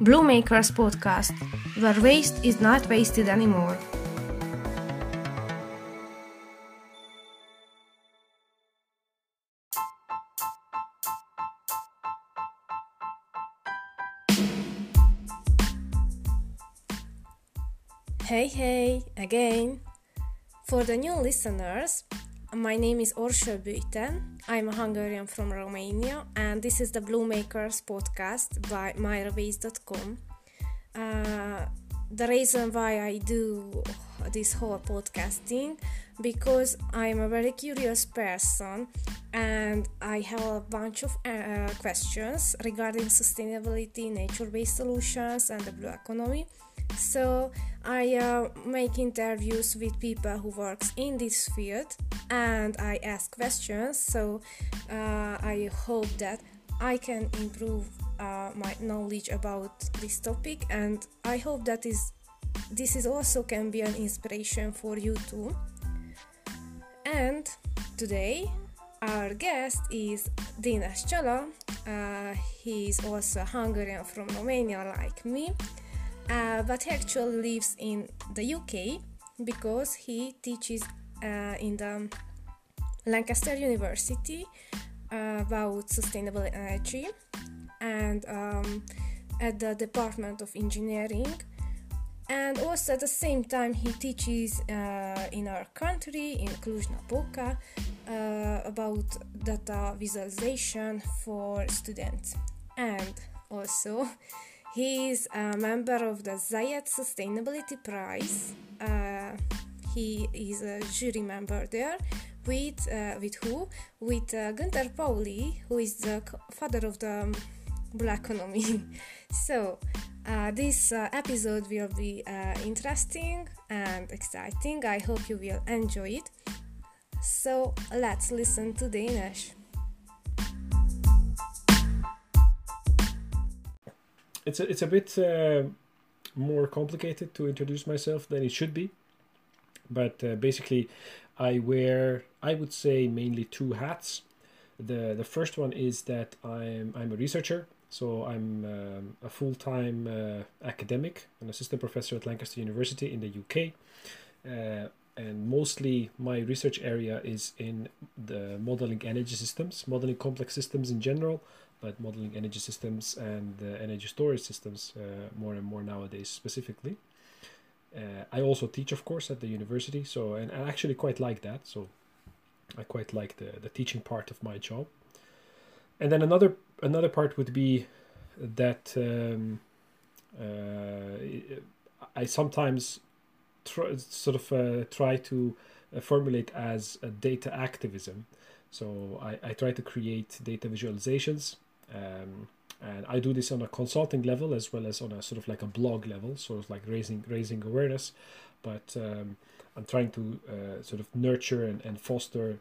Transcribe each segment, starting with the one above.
Blue Makers Podcast, where waste is not wasted anymore. Hey, hey, again. For the new listeners, my name is Orsa Büyten. I'm a Hungarian from Romania, and this is the Blue Makers podcast by MyraBase.com. Uh, the reason why I do this whole podcasting because I'm a very curious person and I have a bunch of uh, questions regarding sustainability, nature-based solutions, and the blue economy. So I uh, make interviews with people who works in this field and I ask questions. So uh, I hope that I can improve uh, my knowledge about this topic and I hope that is this is also can be an inspiration for you too. And today our guest is Dénes Csala. Uh, he is also Hungarian from Romania like me uh, but he actually lives in the UK because he teaches uh, in the Lancaster University uh, about sustainable energy and um, at the Department of Engineering. And also at the same time, he teaches uh, in our country, in Cluj-Napoca, uh, about data visualization for students. And also, he is a member of the Zayed Sustainability Prize. Uh, he is a jury member there with uh, with who? With uh, Gunter Pauli, who is the father of the black economy. so uh, this uh, episode will be uh, interesting and exciting. I hope you will enjoy it. So let's listen to Dénes. It's a, it's a bit uh, more complicated to introduce myself than it should be. But uh, basically, I wear I would say mainly two hats. The the first one is that I'm I'm a researcher, so I'm um, a full time uh, academic, an assistant professor at Lancaster University in the UK. Uh, and mostly my research area is in the modeling energy systems, modeling complex systems in general, but modeling energy systems and uh, energy storage systems uh, more and more nowadays specifically. Uh, I also teach, of course, at the university, so and I actually quite like that. So I quite like the, the teaching part of my job. And then another another part would be that um, uh, I sometimes sort of uh, try to uh, formulate as a data activism. So I, I try to create data visualizations um, and I do this on a consulting level as well as on a sort of like a blog level, sort of like raising raising awareness. But um, I'm trying to uh, sort of nurture and, and foster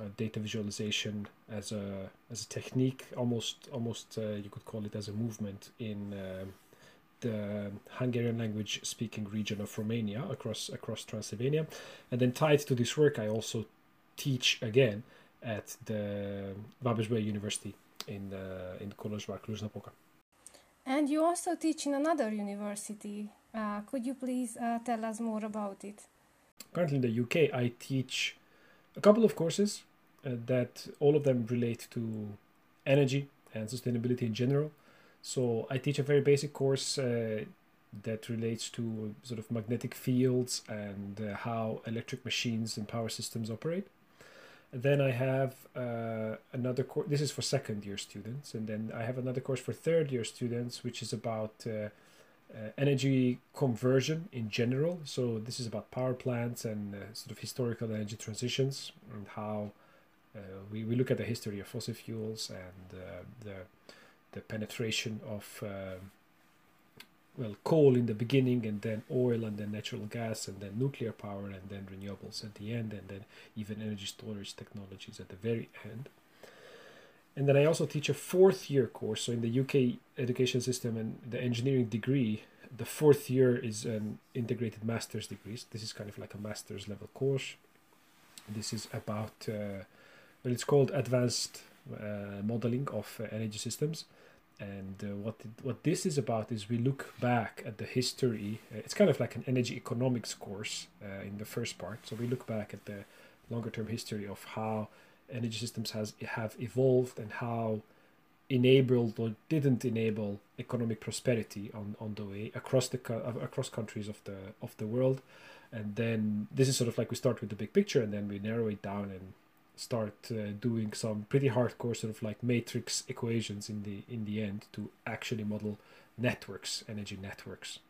uh, data visualization as a as a technique, almost almost uh, you could call it as a movement in uh, the Hungarian language speaking region of Romania across across Transylvania, and then tied to this work, I also teach again at the Babes University in the in Kolozsvár Cluj-Napoca. And you also teach in another university. Uh, could you please uh, tell us more about it? Currently in the UK, I teach a couple of courses uh, that all of them relate to energy and sustainability in general. So I teach a very basic course uh, that relates to sort of magnetic fields and uh, how electric machines and power systems operate. Then I have uh, another course. This is for second year students, and then I have another course for third year students, which is about uh, uh, energy conversion in general. So this is about power plants and uh, sort of historical energy transitions and how uh, we, we look at the history of fossil fuels and uh, the the penetration of um, well coal in the beginning and then oil and then natural gas and then nuclear power and then renewables at the end and then even energy storage technologies at the very end. And then i also teach a fourth year course. So in the uk education system and the engineering degree the fourth year is an integrated master's degree. This is kind of like a master's level course. This is about uh, well it's called advanced uh, modeling of uh, energy systems and uh, what it, what this is about is we look back at the history. Uh, it's kind of like an energy economics course uh, in the first part. So we look back at the longer term history of how energy systems has have evolved and how enabled or didn't enable economic prosperity on, on the way across the across countries of the of the world and then this is sort of like we start with the big picture and then we narrow it down and start uh, doing some pretty hardcore sort of like matrix equations in the in the end to actually model networks energy networks.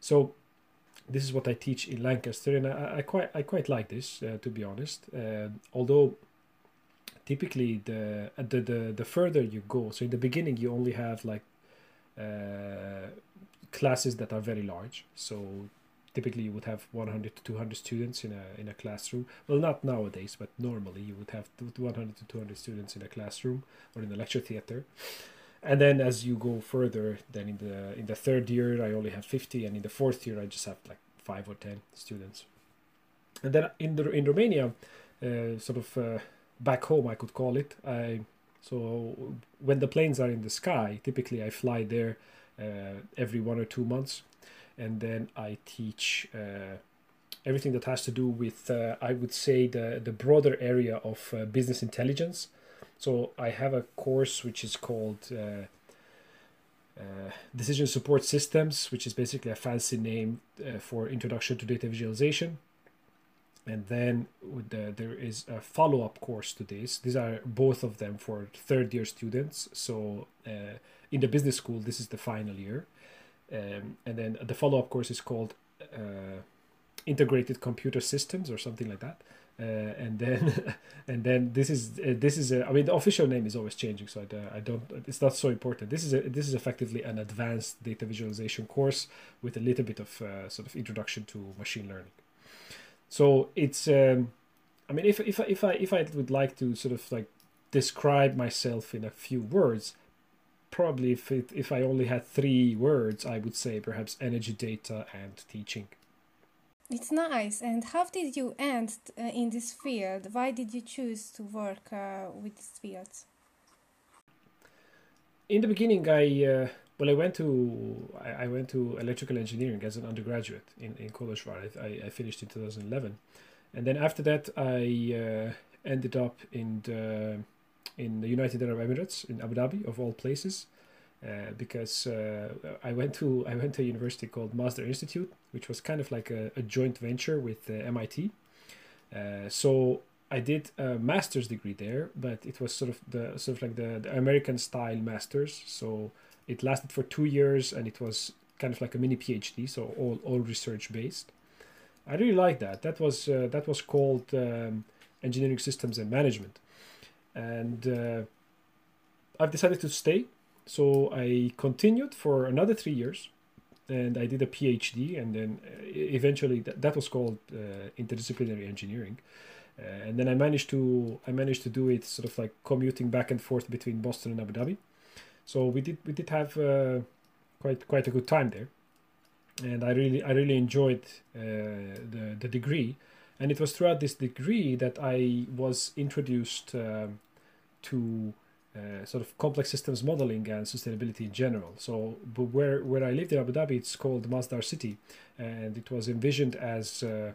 So this is what I teach in Lancaster and I, I quite I quite like this uh, to be honest. Uh, although typically the, the the the further you go so in the beginning you only have like uh, classes that are very large. So typically you would have 100 to 200 students in a in a classroom. Well not nowadays but normally you would have 100 to 200 students in a classroom or in a lecture theater. And then as you go further then in the in the third year i only have 50 and in the fourth year i just have like 5 or 10 students. And then in the in romania uh, sort of uh, back home i could call it i so when the planes are in the sky typically i fly there uh, every one or two months and then I teach uh, everything that has to do with uh, I would say the the broader area of uh, business intelligence. So I have a course which is called uh, uh, Decision Support Systems, which is basically a fancy name uh, for Introduction to Data Visualization. And then the, there is a follow up course to this. These are both of them for third year students. So in the business school, this is the final year um, and then the follow up course is called uh, Integrated Computer Systems or something like that. Uh, and then and then this is uh, this is a, I mean the official name is always changing, so I, I don't it's not so important. This is a, this is effectively an advanced data visualization course with a little bit of uh, sort of introduction to machine learning. So it's um, I mean if if if I if I would like to sort of like describe myself in a few words, probably if it, if I only had three words, I would say perhaps energy data and teaching. It's nice. And how did you end uh, in this field? Why did you choose to work uh, with this field? In the beginning, I uh, well, I went to I, I, went to electrical engineering as an undergraduate in in Kolozsvár. I, I finished in 2011, and then after that, I uh, ended up in the in the United Arab Emirates in Abu Dhabi of all places. Uh, because uh, I went to I went to a university called Masdar Institute, which was kind of like a, a joint venture with uh, MIT. Uh, so I did a master's degree there, but it was sort of the sort of like the, the American style master's. So it lasted for two years, and it was kind of like a mini PhD, so all all research based. I really liked that. That was uh, that was called um, engineering systems and management and uh, I've decided to stay. So I continued for another three years, and I did a PhD, and then uh, eventually that, that was called uh, interdisciplinary engineering. Uh, and then I managed to I managed to do it sort of like commuting back and forth between Boston and Abu Dhabi. So we did we did have uh, quite quite a good time there, and I really I really enjoyed uh, the the degree, and it was throughout this degree that I was introduced um, to uh, sort of complex systems modeling and sustainability in general. So, but where where I lived in Abu Dhabi, it's called Masdar City, and it was envisioned as uh,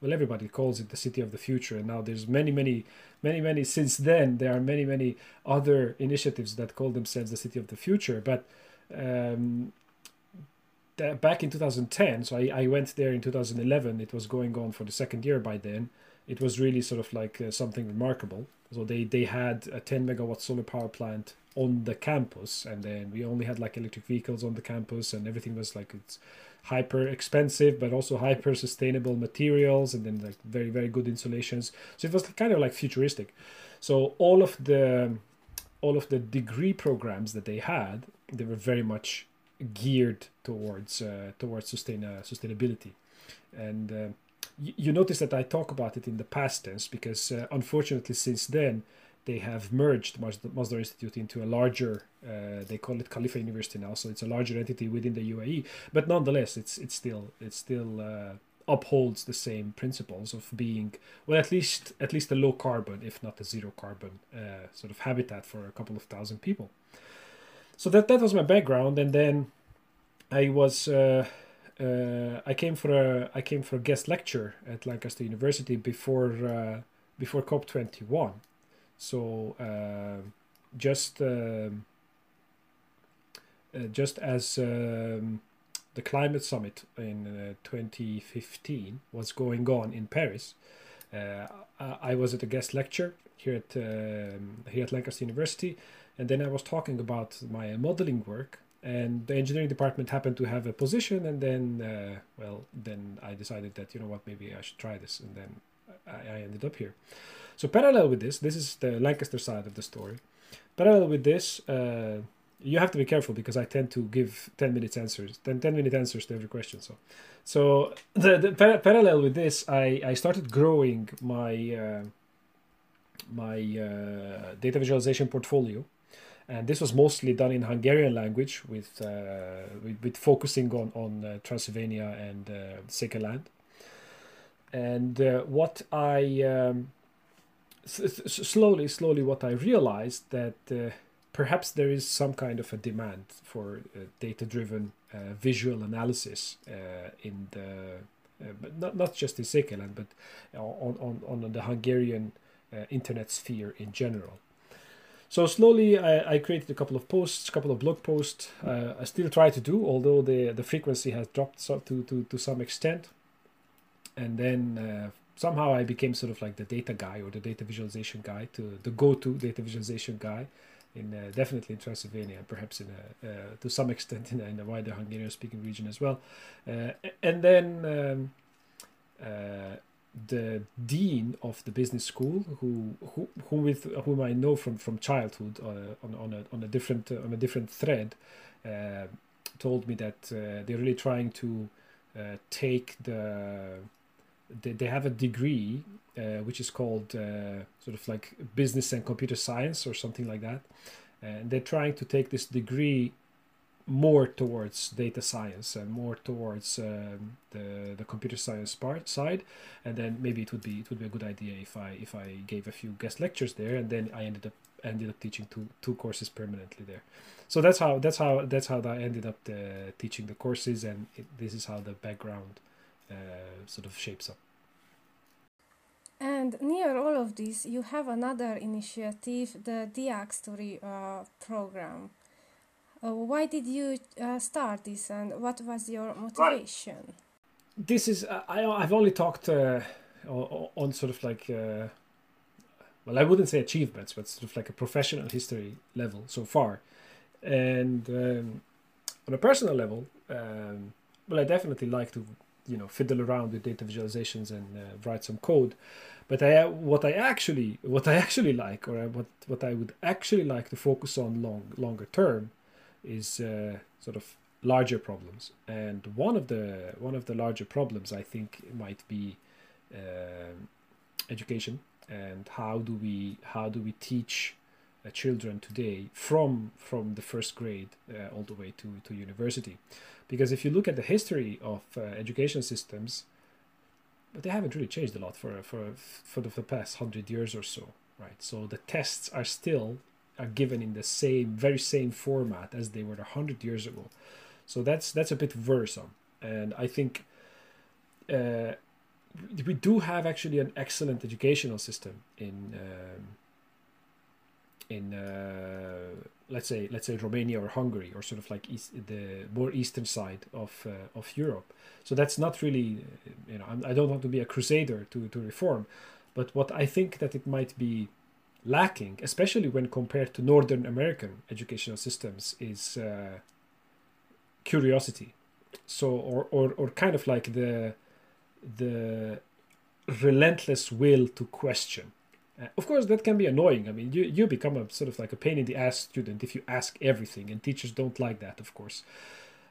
well. Everybody calls it the city of the future, and now there's many, many, many, many. Since then, there are many, many other initiatives that call themselves the city of the future. But um, back in 2010, so I, I went there in 2011. It was going on for the second year by then. It was really sort of like uh, something remarkable so they they had a 10 megawatt solar power plant on the campus, and then we only had like electric vehicles on the campus, and everything was like it's hyper expensive but also hyper sustainable materials, and then like very very good insulations. So it was kind of like futuristic. So all of the all of the degree programs that they had, they were very much geared towards uh, towards sustain uh, sustainability, and uh, you notice that I talk about it in the past tense because uh, unfortunately since then they have merged the Masdar Institute into a larger uh, they call it Khalifa University now so it's a larger entity within the UAE but nonetheless it's it's still it's still uh, upholds the same principles of being well at least at least a low carbon if not a zero carbon uh, sort of habitat for a couple of thousand people so that that was my background, and then I was uh, uh, I came for a I came for a guest lecture at Lancaster University before uh, before COP twenty one, so uh, just um, uh, just as um, the climate summit in uh, 2015 was going on in Paris, uh, I was at a guest lecture here at um, here at Lancaster University, and then I was talking about my modeling work and the engineering department happened to have a position and then uh, well then i decided that you know what maybe i should try this and then I, I, ended up here. So parallel with this this is the lancaster side of the story. Parallel with this uh, you have to be careful because i tend to give 10 minutes answers 10, 10 minute answers to every question so. So the, the par- parallel with this i i started growing my uh, my uh, data visualization portfolio and this was mostly done in Hungarian language with uh, with, with, focusing on on uh, Transylvania and uh. And uh, what I um, slowly, slowly, what I realized that uh, perhaps there is some kind of a demand for uh, data-driven visual analysis in the but not not just in Székelyland, but on on on the Hungarian internet sphere in general. So slowly, I, I created a couple of posts, a couple of blog posts. Uh, I still try to do, although the the frequency has dropped so, to, to to some extent. And then uh, somehow I became sort of like the data guy or the data visualization guy, to the go-to data visualization guy, in uh, definitely in Transylvania, and perhaps in a, uh, to some extent in a, in a wider Hungarian-speaking region as well. Uh, and then. Um, uh, the dean of the business school, who who, who with whom I know from from childhood uh, on on a on a different uh, on a different thread, uh, told me that uh, they're really trying to uh, take the they, they have a degree uh, which is called sort of like business and computer science or something like that, and they're trying to take this degree more towards data science and more towards um, the the computer science part side. And then maybe it would be it would be a good idea if i if i gave a few guest lectures there and then i ended up ended up teaching two two courses permanently there. So that's how that's how that's how i ended up the, teaching the courses and it, this is how the background uh, sort of shapes up. And near all of this, you have another initiative, the Diáksztori uh, program. Uh, why did you uh, start this and what was your motivation? Right. This is, uh, I, I've only talked uh, on, sort of like, uh, well, I wouldn't say achievements, but sort of like a professional history level so far. And um, on a personal level, um, well, I definitely like to, you know, fiddle around with data visualizations and uh, write some code. But I, what I actually, what I actually like, or what what I would actually like to focus on long longer term, is uh, sort of larger problems. And one of the one of the larger problems I think might be uh, education and how do we how do we teach uh, children today from from the first grade uh, all the way to, to university because if you look at the history of uh, education systems but they haven't really changed a lot for for for the, for the past 100 years or so right so the tests are still are given in the same very same format as they were 100 years ago so that's that's a bit worrisome and i think uh, we do have actually an excellent educational system in um, in uh, let's say let's say Romania or Hungary or sort of like east, the more eastern side of uh, of Europe. So that's not really you know I'm, I do not want to be a crusader to to reform, but what I think that it might be lacking, especially when compared to Northern American educational systems, is uh, curiosity. So, or, or, or kind of like the the relentless will to question. Uh, of course, that can be annoying. I mean, you, you become a sort of like a pain in the ass student if you ask everything, and teachers don't like that, of course.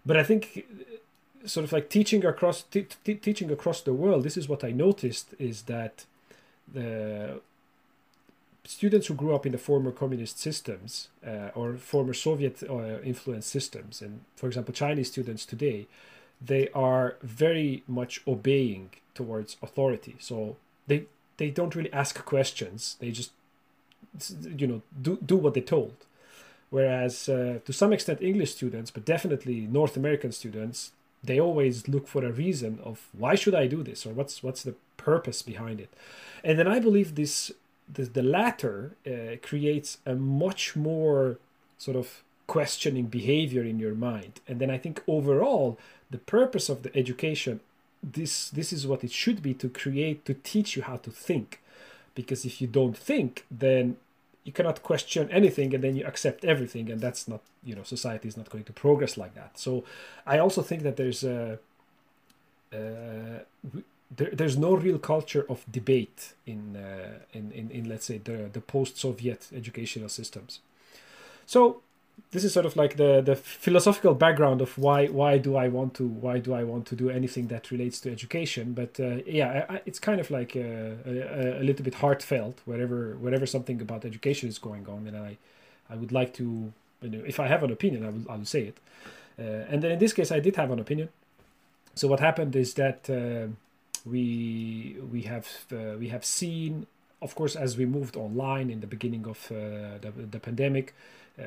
But I think, uh, sort of like teaching across t- t- teaching across the world, this is what I noticed is that the students who grew up in the former communist systems uh, or former Soviet uh, influenced systems, and for example, Chinese students today, they are very much obeying towards authority. So they they don't really ask questions. They just you know do do what they're told. Whereas uh, to some extent, English students, but definitely North American students, they always look for a reason of why should I do this or what's what's the purpose behind it. And then I believe this, this the latter uh, creates a much more sort of questioning behavior in your mind. And then I think overall the purpose of the education this this is what it should be to create to teach you how to think. Because if you don't think then you cannot question anything and then you accept everything. And that's not you know society is not going to progress like that. So i also think that there's a uh, there, there's no real culture of debate in, uh, in, in in let's say the the post-soviet educational systems so this is sort of like the the philosophical background of why why do I want to why do I want to do anything that relates to education. But uh, yeah, I, it's kind of like a, a, a, little bit heartfelt wherever wherever something about education is going on, and I I would like to you know if I have an opinion, I will I will say it. Uh, and then in this case, I did have an opinion. So what happened is that uh, we we have uh, we have seen, of course, as we moved online in the beginning of uh, the, the pandemic. Uh,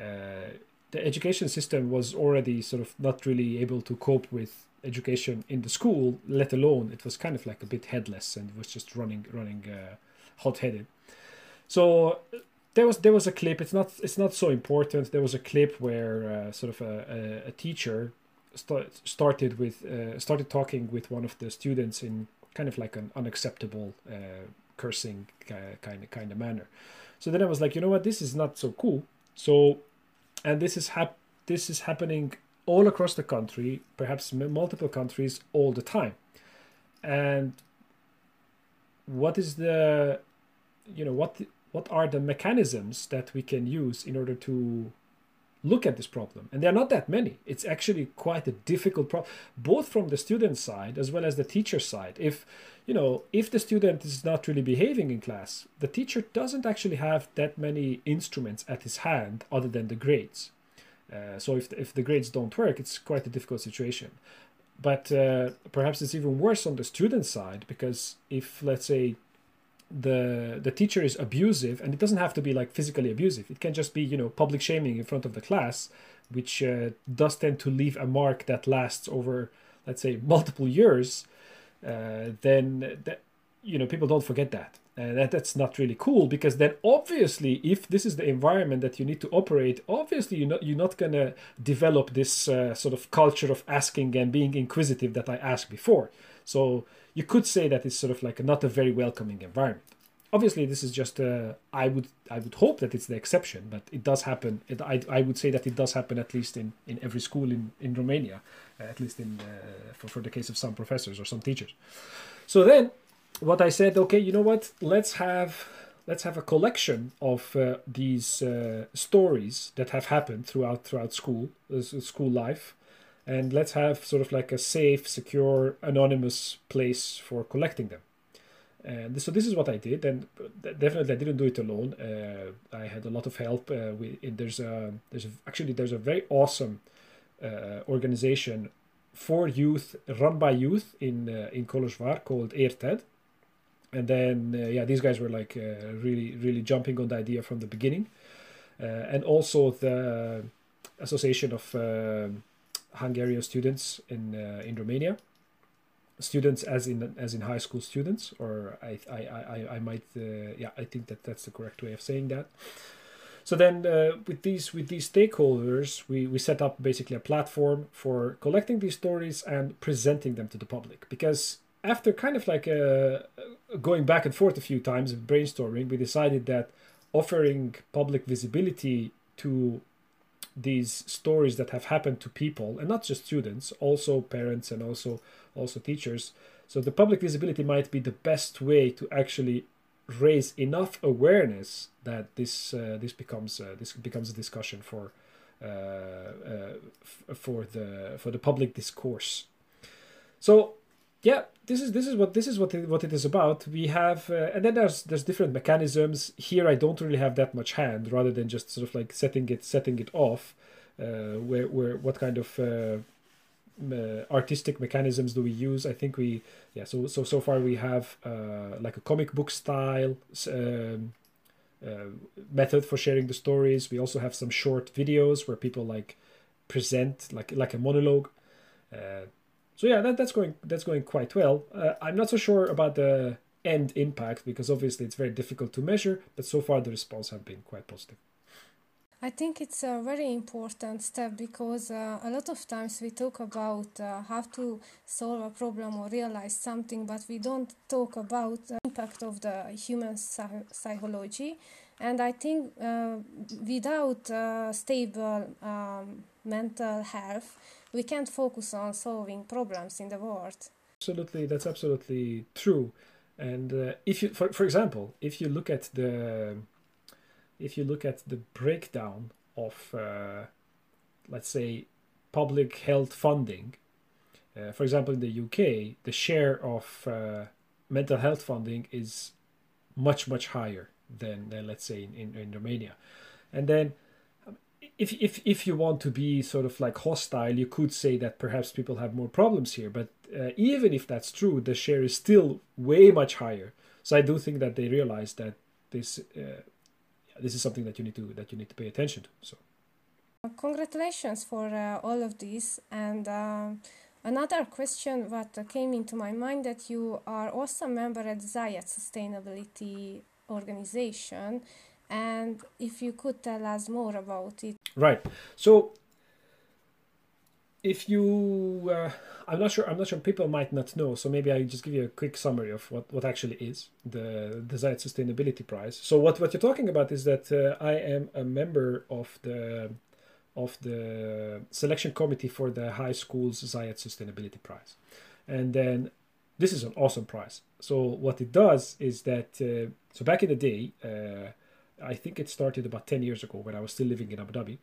the education system was already sort of not really able to cope with education in the school, let alone it was kind of like a bit headless and was just running running uh, hot-headed. So there was there was a clip. It's not it's not so important. There was a clip where uh, sort of a, a, a teacher start, started with uh, started talking with one of the students in kind of like an unacceptable uh, cursing kind of kind of manner. So then I was like, you know what, this is not so cool. So, and this is hap- this is happening all across the country, perhaps multiple countries all the time. And what is the, you know, what what are the mechanisms that we can use in order to look at this problem. And there are not that many. It's actually quite a difficult problem both from the student side as well as the teacher side. If you know if the student is not really behaving in class the teacher doesn't actually have that many instruments at his hand other than the grades. Uh, so if the, if the grades don't work it's quite a difficult situation. But uh, perhaps it's even worse on the student side because if let's say the the teacher is abusive and it doesn't have to be like physically abusive. It can just be you know public shaming in front of the class which uh, does tend to leave a mark that lasts over let's say multiple years uh, then that you know people don't forget that. And that, that's not really cool because then obviously if this is the environment that you need to operate obviously you're not, you're not going to develop this uh, sort of culture of asking and being inquisitive that i asked before. So you could say that it's sort of like not a very welcoming environment. Obviously, this is just uh, I would I would hope that it's the exception, but it does happen. It, I, I would say that it does happen at least in, in every school in in Romania, uh, at least in uh, for for the case of some professors or some teachers. So then, what I said, okay, you know what? Let's have let's have a collection of uh, these uh, stories that have happened throughout throughout school school life and let's have sort of like a safe, secure, anonymous place for collecting them. And so this is what I did, and definitely I didn't do it alone. Uh, I had a lot of help. Uh, we, there's a there's a, actually there's a very awesome uh, organization for youth run by youth in uh, in Kolozsvár called Érted. And then uh, yeah, these guys were like uh, really really jumping on the idea from the beginning, uh, and also the association of Hungarian students in uh, in Romania. Students as in as in high school students, or I I I, I might uh, yeah I think that that's the correct way of saying that. So then uh, with these with these stakeholders, we, we set up basically a platform for collecting these stories and presenting them to the public. Because after kind of like uh, going back and forth a few times and brainstorming, we decided that offering public visibility to these stories that have happened to people and not just students also parents and also also teachers. So the public visibility might be the best way to actually raise enough awareness that this uh, this becomes uh, this becomes a discussion for uh, uh for the for the public discourse. So yeah this is this is what this is what it, what it is about we have uh, and then there's there's different mechanisms here i don't really have that much hand rather than just sort of like setting it setting it off uh, where where what kind of uh, uh, artistic mechanisms do we use i think we yeah so so so far we have uh, like a comic book style um, uh, method for sharing the stories. We also have some short videos where people like present like like a monologue. So yeah, that, that's going that's going quite well. Uh, I'm not so sure about the end impact because obviously it's very difficult to measure, but so far the response have been quite positive. I think it's a very important step because uh, a lot of times we talk about uh, how to solve a problem or realize something, but we don't talk about the impact of the human psychology. And I think uh, without uh, stable um, mental health, we can't focus on solving problems in the world. Absolutely, that's absolutely true. And uh, if you, for, for example, if you look at the if you look at the breakdown of, uh, let's say, public health funding, uh, for example, in the UK, the share of uh, mental health funding is much, much higher than, than let's say, in, in, in Romania. And then if, if, if you want to be sort of like hostile, you could say that perhaps people have more problems here. But uh, even if that's true, the share is still way much higher. So I do think that they realize that this uh, this is something that you need to that you need to pay attention to. So, congratulations for uh, all of this. And uh, another question that came into my mind that you are also a member at Zayed Sustainability Organization, and if you could tell us more about it. Right. So if you uh, i'm not sure i'm not sure people might not know so maybe i just give you a quick summary of what, what actually is the Zayed sustainability prize. So what what you're talking about is that uh, i am a member of the of the selection committee for the high school's Zayed sustainability prize. And then this is an awesome prize. So what it does is that uh, so back in the day uh, i think it started about 10 years ago when i was still living in abu dhabi.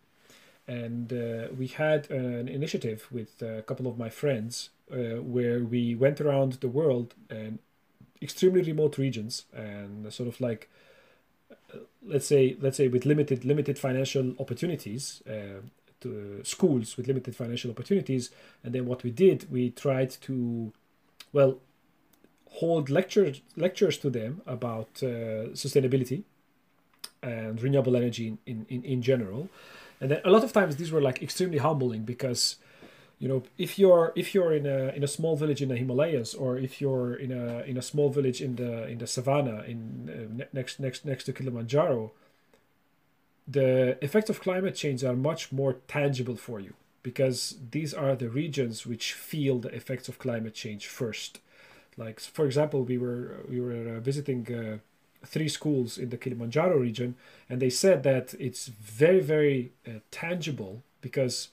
And uh, we had an initiative with a couple of my friends uh, where we went around the world and extremely remote regions and sort of like uh, let's say let's say with limited limited financial opportunities uh, to schools with limited financial opportunities. And then what we did we tried to well hold lectures lectures to them about uh, sustainability and renewable energy in, in, in general. And then a lot of times these were like extremely humbling because you know if you're if you're in a in a small village in the himalayas or if you're in a in a small village in the in the savannah in uh, next next next to kilimanjaro the effects of climate change are much more tangible for you because these are the regions which feel the effects of climate change first. Like for example we were we were uh, visiting uh, three schools in the Kilimanjaro region, and they said that it's very very uh, tangible because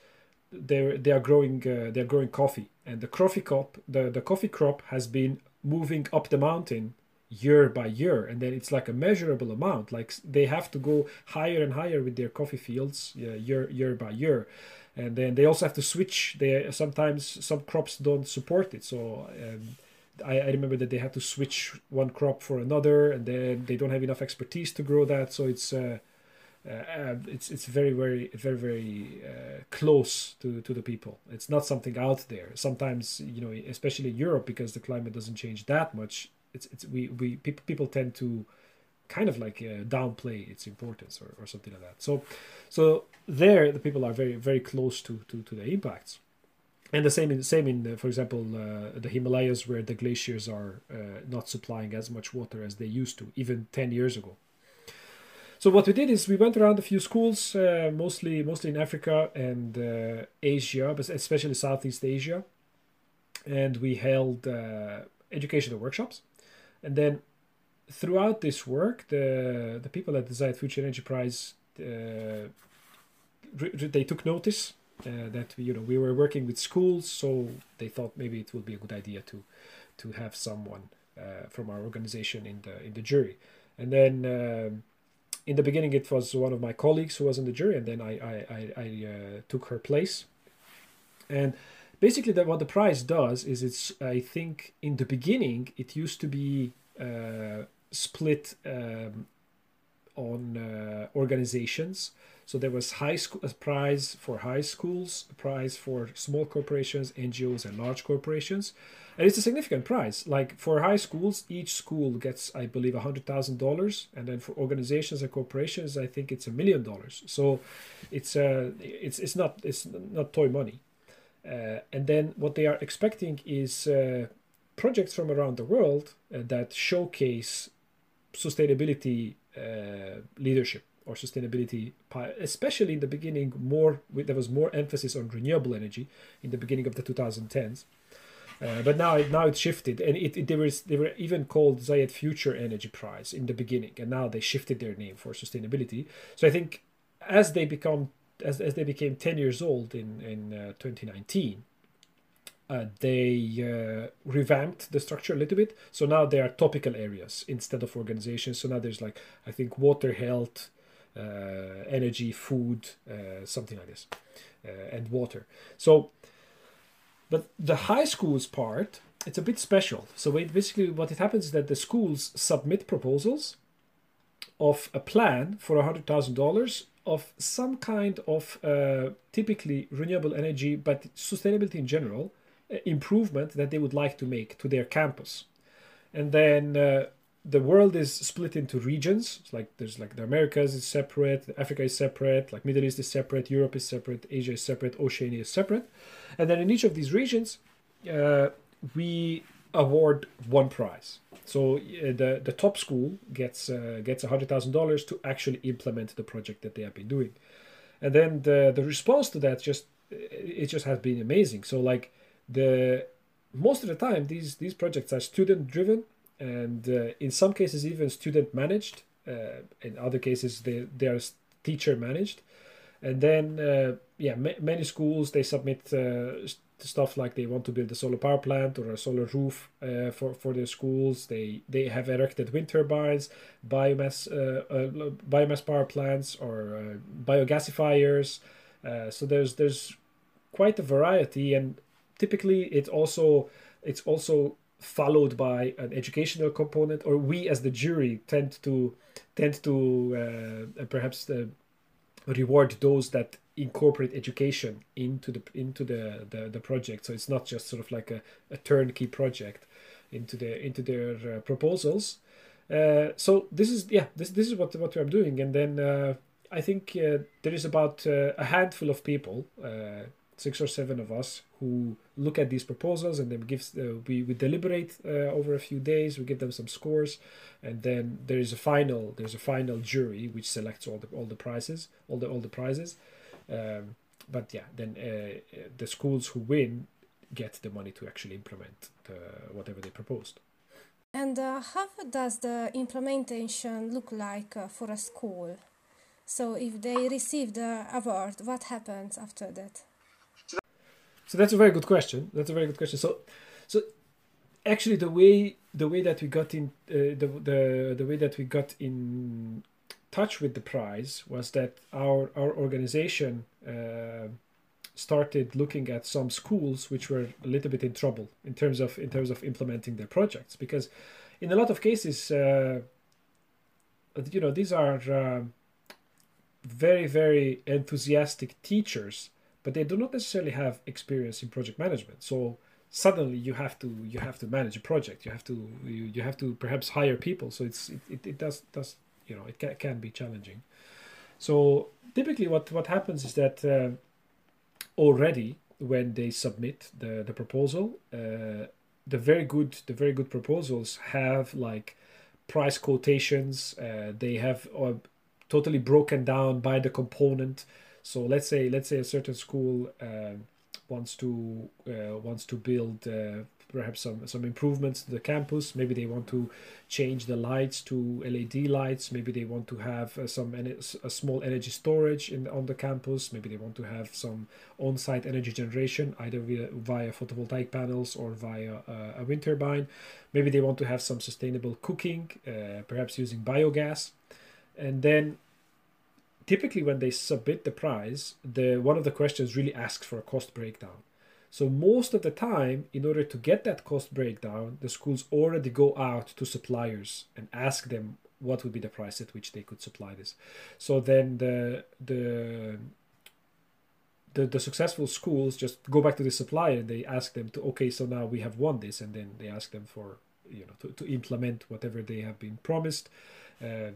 they they are growing uh, they are growing coffee, and the coffee crop the the coffee crop has been moving up the mountain year by year. And then it's like a measurable amount. Like they have to go higher and higher with their coffee fields uh, year year by year. And then they also have to switch. They sometimes some crops don't support it. So um, I, I remember that they had to switch one crop for another, and then they don't have enough expertise to grow that. So it's uh, uh, it's it's very very very very uh, close to to the people. It's not something out there. Sometimes you know, especially Europe, because the climate doesn't change that much. It's it's we we people people tend to kind of like uh, downplay its importance or, or something like that. So so there the people are very very close to to to the impacts and the same in same in uh, for example uh, the Himalayas where the glaciers are uh, not supplying as much water as they used to even 10 years ago. So what we did is we went around a few schools uh, mostly mostly in Africa and uh, Asia but especially Southeast Asia. And we held uh, educational workshops. And then throughout this work the the people at the Zayed Future Energy Prize they took notice uh, that you know we were working with schools, so they thought maybe it would be a good idea to to have someone uh, from our organization in the in the jury. And then um, in the beginning, it was one of my colleagues who was in the jury, and then I I I, I uh, took her place. And basically, that what the prize does is it's I think in the beginning it used to be uh, split um, on uh, organizations So there was high school a prize for high schools, a prize for small corporations, NGOs, and large corporations, and it's a significant prize. Like for high schools, each school gets, I believe, hundred thousand dollars, and then for organizations and corporations, I think it's a million dollars. So it's uh, it's it's not it's not toy money. Uh, and then what they are expecting is uh, projects from around the world uh, that showcase sustainability uh, leadership or sustainability, especially in the beginning. More there was more emphasis on renewable energy in the beginning of the 2010s. Uh, but now, now it's shifted, and it, it, they were they were even called Zayed Future Energy Prize in the beginning, and now they shifted their name for sustainability. So I think as they become as, as they became 10 years old in in uh, 2019 uh, they uh, revamped the structure a little bit so now there are topical areas instead of organizations so now there's like i think water health energy food uh, something like this uh, and water so but the high schools part it's a bit special so it basically what it happens is that the schools submit proposals of a plan for $100000 of some kind of uh, typically renewable energy, but sustainability in general, uh, improvement that they would like to make to their campus. And then uh, the world is split into regions. It's like there's like the Americas is separate, Africa is separate, like Middle East is separate, Europe is separate, Asia is separate, Oceania is separate. And then in each of these regions, uh, we award one prize. So uh, the the top school gets uh, gets hundred thousand dollars to actually implement the project that they have been doing, and then the the response to that just it just has been amazing. So like the most of the time these these projects are student driven and uh, in some cases even student managed. Uh, in other cases they they are teacher managed, and then uh, yeah ma- many schools they submit uh, stuff like they want to build a solar power plant or a solar roof uh, for for their schools. They they have erected wind turbines, biomass uh, uh, biomass power plants, or biogasifiers. So there's there's quite a variety, and typically it also it's also followed by an educational component. Or we as the jury tend to tend to uh, perhaps reward those that incorporate education into the into the, the the project so it's not just sort of like a, a turnkey project into the into their uh, proposals uh, so this is yeah this this is what what i'm doing and then uh, i think uh, there is about uh, a handful of people uh, six or seven of us who look at these proposals and then gives we, we deliberate over a few days we give them some scores and then there is a final there's a final jury which selects all the all the prizes all the all the prizes um, but yeah, then uh, the schools who win get the money to actually implement the, whatever they proposed. And uh, how does the implementation look like uh, for a school? So if they receive the award, what happens after that? So that's a very good question. That's a very good question. So, so actually, the way the way that we got in uh, the the the way that we got in touch with the prize was that our our organization uh, started looking at some schools which were a little bit in trouble in terms of in terms of implementing their projects because in a lot of cases uh, you know these are uh, very very enthusiastic teachers but they do not necessarily have experience in project management. So suddenly you have to you have to manage a project. You have to you, you have to perhaps hire people. So it's it, it, it does does you know it can, can be challenging. So typically what what happens is that uh, already when they submit the the proposal uh, the very good the very good proposals have like price quotations. Uh, they have uh, totally broken down by the component so let's say let's say a certain school uh, wants to uh, wants to build perhaps some some improvements to the campus. Maybe they want to change the lights to LED lights. Maybe they want to have uh, some a small energy storage in on the campus. Maybe they want to have some on-site energy generation either via, via photovoltaic panels or via uh, a wind turbine. Maybe they want to have some sustainable cooking, uh, perhaps using biogas, and then typically when they submit the prize the one of the questions really asks for a cost breakdown so most of the time, in order to get that cost breakdown, the schools already go out to suppliers and ask them what would be the price at which they could supply this. So then the the the, the successful schools just go back to the supplier and they ask them to okay so now we have won this and then they ask them for you know to, to implement whatever they have been promised uh,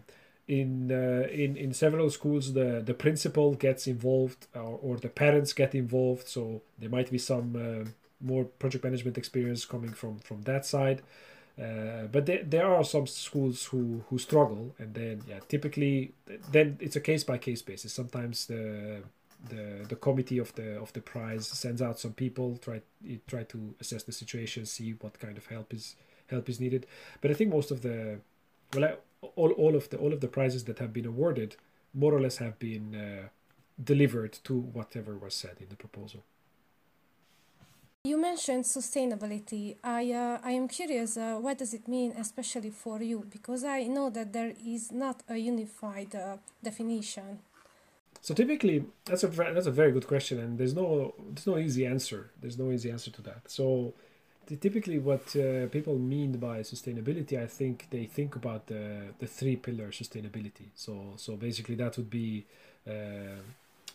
in uh, in in several schools the the principal gets involved or, or the parents get involved so there might be some uh, more project management experience coming from from that side. Uh, but there, there are some schools who who struggle and then yeah typically then it's a case by case basis. Sometimes the the the committee of the of the prize sends out some people try try to assess the situation see what kind of help is help is needed. But i think most of the well I, all, all of the all of the prizes that have been awarded more or less have been uh, delivered to whatever was said in the proposal you mentioned sustainability. I uh, I am curious. Uh, what does it mean, especially for you? Because I know that there is not a unified uh, definition. So typically, that's a that's a very good question, and there's no there's no easy answer. There's no easy answer to that. So typically, what uh, people mean by sustainability, I think they think about the the three pillar sustainability. So so basically, that would be uh,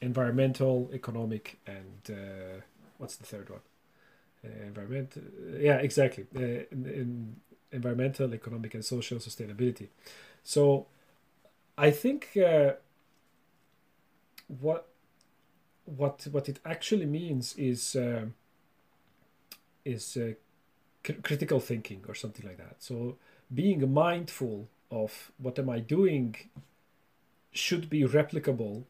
environmental, economic, and uh, what's the third one? Uh, environment. yeah, exactly. Uh, in, in environmental, economic, and social sustainability. So I think uh, what what what it actually means is uh, is uh, critical thinking or something like that. So being mindful of what am I doing should be replicable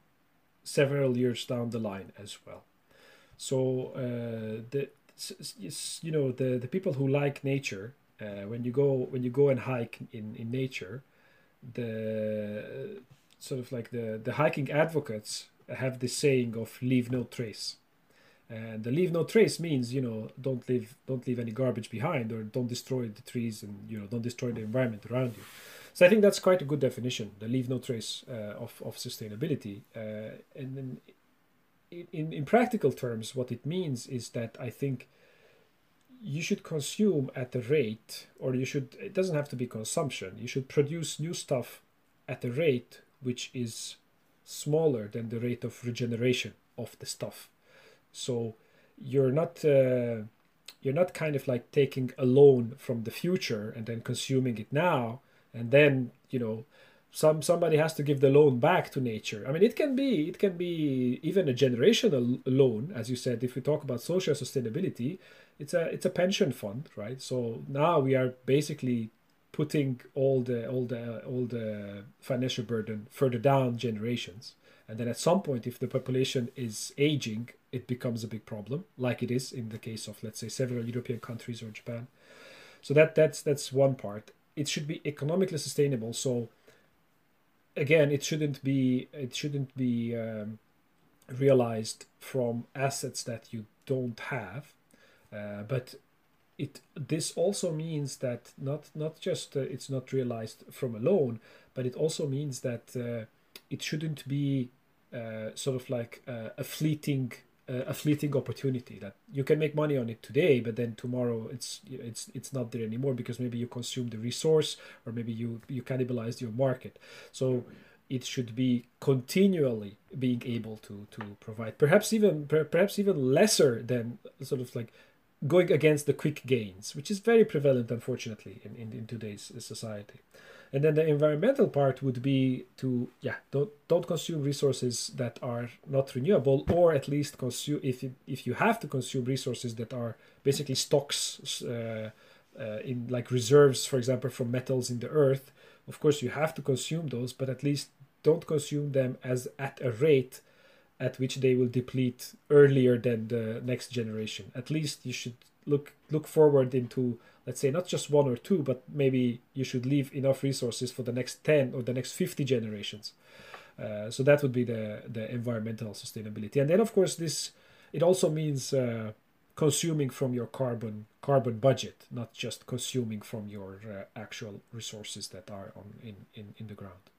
several years down the line as well. So uh, the you know the the people who like nature uh, when you go when you go and hike in in nature the sort of like the the hiking advocates have this saying of leave no trace and the leave no trace means you know don't leave don't leave any garbage behind or don't destroy the trees and you know don't destroy the environment around you so i think that's quite a good definition the leave no trace uh, of, of sustainability uh, and then in, in practical terms what it means is that i think you should consume at the rate or you should it doesn't have to be consumption you should produce new stuff at a rate which is smaller than the rate of regeneration of the stuff. So you're not uh, you're not kind of like taking a loan from the future and then consuming it now and then you know some somebody has to give the loan back to nature. I mean it can be it can be even a generational loan as you said if we talk about social sustainability it's a it's a pension fund right? So now we are basically putting all the all the all the financial burden further down generations and then at some point if the population is aging it becomes a big problem like it is in the case of let's say several european countries or japan. So that that's that's one part. It should be economically sustainable. So again it shouldn't be it shouldn't be um, realized from assets that you don't have. Uh, but it this also means that not not just uh, it's not realized from a loan, but it also means that uh, it shouldn't be uh, sort of like uh, a fleeting uh, a fleeting opportunity that you can make money on it today, but then tomorrow it's it's it's not there anymore because maybe you consume the resource or maybe you you cannibalized your market. So it should be continually being able to to provide perhaps even perhaps even lesser than sort of like going against the quick gains, which is very prevalent, unfortunately, in, in, in today's society. And then the environmental part would be to yeah don't don't consume resources that are not renewable, or at least consume if you, if you have to consume resources that are basically stocks uh, uh, in like reserves, for example, from metals in the earth. Of course, you have to consume those, but at least don't consume them as at a rate at which they will deplete earlier than the next generation. At least you should look look forward into let's say not just one or two, but maybe you should leave enough resources for the next ten or the next fifty generations. Uh, so that would be the the environmental sustainability, and then of course this it also means uh, consuming from your carbon carbon budget, not just consuming from your uh, actual resources that are on in, in, in the ground.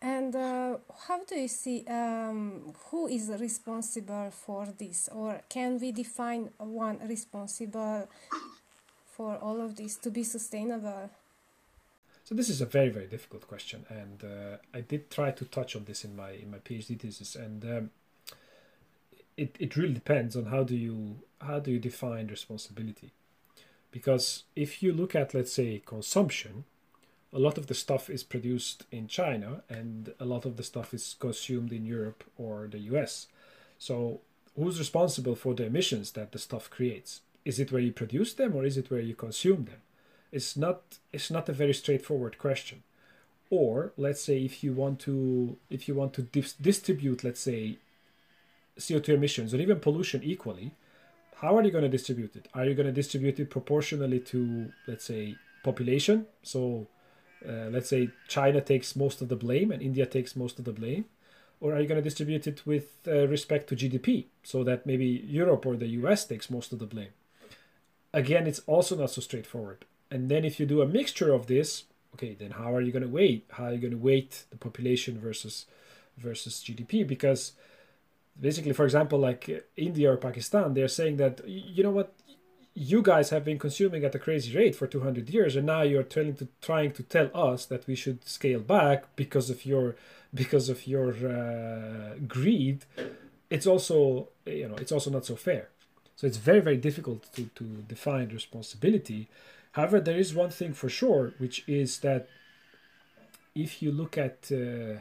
And uh, how do you see um, who is responsible for this, or can we define one responsible for all of this to be sustainable? So this is a very very difficult question, and uh, I did try to touch on this in my in my PhD thesis, and um, it it really depends on how do you how do you define responsibility, because if you look at let's say consumption, a lot of the stuff is produced in China, and a lot of the stuff is consumed in Europe or the U.S. So who's responsible for the emissions that the stuff creates? Is it where you produce them or is it where you consume them? It's not it's not a very straightforward question. Or let's say if you want to if you want to dis- distribute let's say CO2 emissions or even pollution equally, how are you going to distribute it? Are you going to distribute it proportionally to let's say population? So uh, let's say China takes most of the blame and India takes most of the blame or are you going to distribute it with uh, respect to GDP so that maybe Europe or the US takes most of the blame? Again, it's also not so straightforward. And then if you do a mixture of this, okay, then how are you going to weight? How are you going to weight the population versus versus GDP? Because basically, for example, like India or Pakistan, they're saying that you know what, you guys have been consuming at a crazy rate for 200 years, and now you're trying to trying to tell us that we should scale back because of your because of your uh, greed. It's also you know it's also not so fair. So it's very very difficult to to define responsibility However, there is one thing for sure, which is that if you look at uh,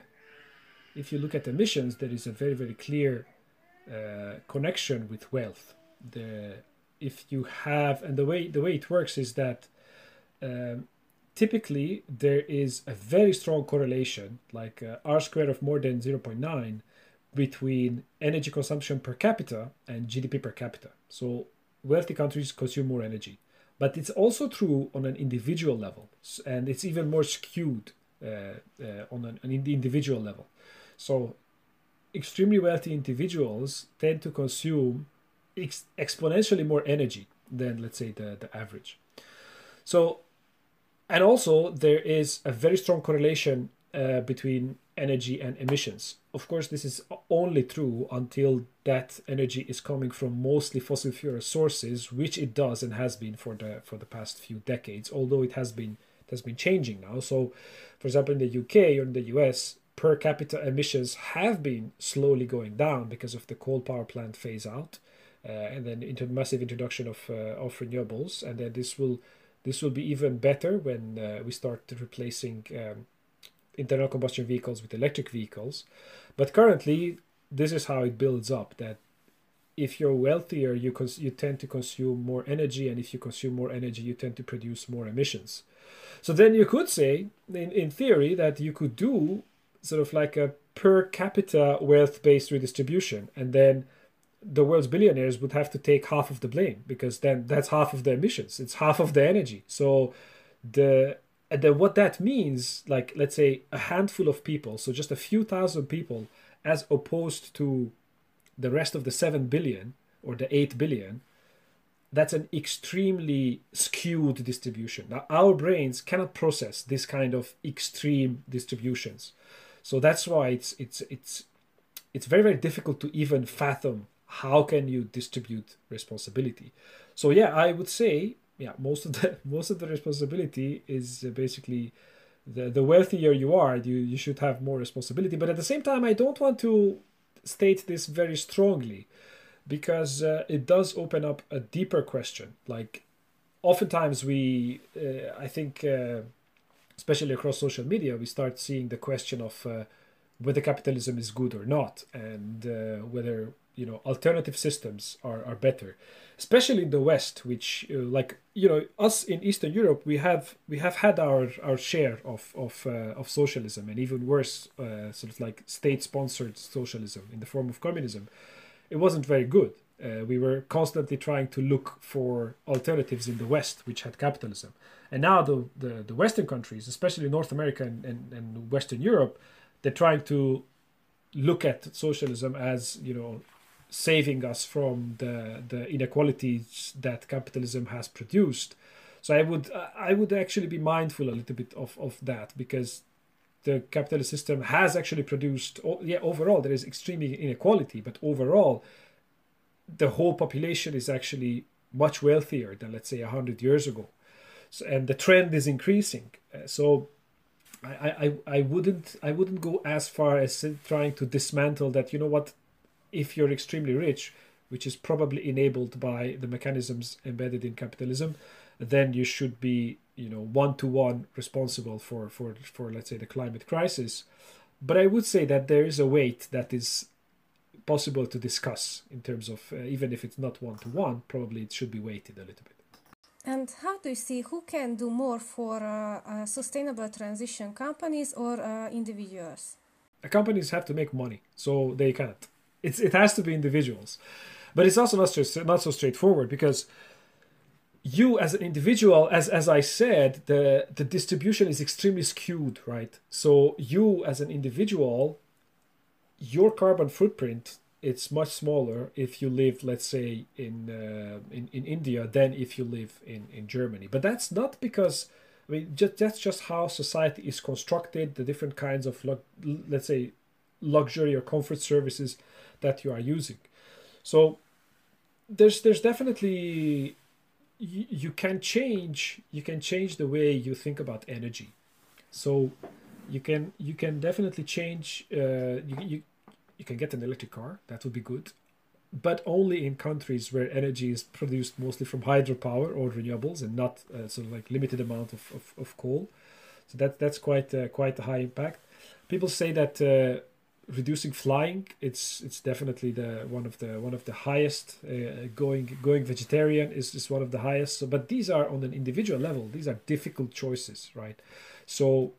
if you look at emissions, there is a very very clear uh, connection with wealth. The if you have and the way the way it works is that um, typically there is a very strong correlation, like uh, r squared of more than zero point nine, between energy consumption per capita and GDP per capita. So wealthy countries consume more energy but it's also true on an individual level, and it's even more skewed uh, uh, on an, an individual level. So, extremely wealthy individuals tend to consume ex- exponentially more energy than, let's say, the, the average. So, and also there is a very strong correlation uh, between energy and emissions. Of course, this is only true until that energy is coming from mostly fossil fuel sources, which it does and has been for the for the past few decades. Although it has been it has been changing now. So, for example, in the UK or in the US, per capita emissions have been slowly going down because of the coal power plant phase out, uh, and then into massive introduction of uh, of renewables, and then this will this will be even better when uh, we start replacing. Um, internal combustion vehicles with electric vehicles. But currently, this is how it builds up that if you're wealthier, you, cons- you tend to consume more energy, and if you consume more energy, you tend to produce more emissions. So then you could say, in, in theory, that you could do sort of like a per capita wealth based redistribution, and then the world's billionaires would have to take half of the blame because then that's half of the emissions, it's half of the energy. So the and then what that means like let's say a handful of people so just a few thousand people as opposed to the rest of the 7 billion or the 8 billion that's an extremely skewed distribution. Now our brains cannot process this kind of extreme distributions. So that's why it's it's it's it's very very difficult to even fathom how can you distribute responsibility. So yeah i would say yeah most of the most of the responsibility is uh, basically the the wealthier you are you you should have more responsibility. But at the same time i don't want to state this very strongly because uh, it does open up a deeper question. Like oftentimes we uh, i think uh, especially across social media we start seeing the question of uh, whether capitalism is good or not and uh, whether you know alternative systems are, are better. Especially in the west which uh, like you know us in eastern europe we have we have had our our share of of uh, of socialism and even worse uh, sort of like state sponsored socialism in the form of communism. It wasn't very good. Uh, we were constantly trying to look for alternatives in the west which had capitalism. And now the the, the western countries especially north america and, and, and western europe they're trying to look at socialism as you know saving us from the the inequalities that capitalism has produced. So I would I would actually be mindful a little bit of, of that because the capitalist system has actually produced yeah overall there is extreme inequality but overall the whole population is actually much wealthier than let's say 100 years ago so, and the trend is increasing uh, so I, I, I wouldn't I wouldn't go as far as trying to dismantle that. You know what? If you're extremely rich, which is probably enabled by the mechanisms embedded in capitalism, then you should be you know one to one responsible for for for let's say the climate crisis. But I would say that there is a weight that is possible to discuss in terms of uh, even if it's not one to one, probably it should be weighted a little bit. And how do you see who can do more for uh, uh, sustainable transition companies or uh, individuals? companies have to make money, so they can't. It's it has to be individuals, but it's also not so, not so straightforward because you as an individual, as as I said, the the distribution is extremely skewed, right? So you as an individual, your carbon footprint it's much smaller if you live, let's say, in uh, in in India than if you live in in Germany. But that's not because I mean just that's just how society is constructed. The different kinds of let's say luxury or comfort services that you are using. So there's there's definitely you, you can change you can change the way you think about energy. So you can you can definitely change uh, you, you you can get an electric car. That would be good, but only in countries where energy is produced mostly from hydropower or renewables and not uh, sort of like limited amount of, of, of coal. So that that's quite uh, quite a high impact. People say that uh, reducing flying it's it's definitely the one of the one of the highest uh, going going vegetarian is, is one of the highest so but these are on an individual level these are difficult choices right so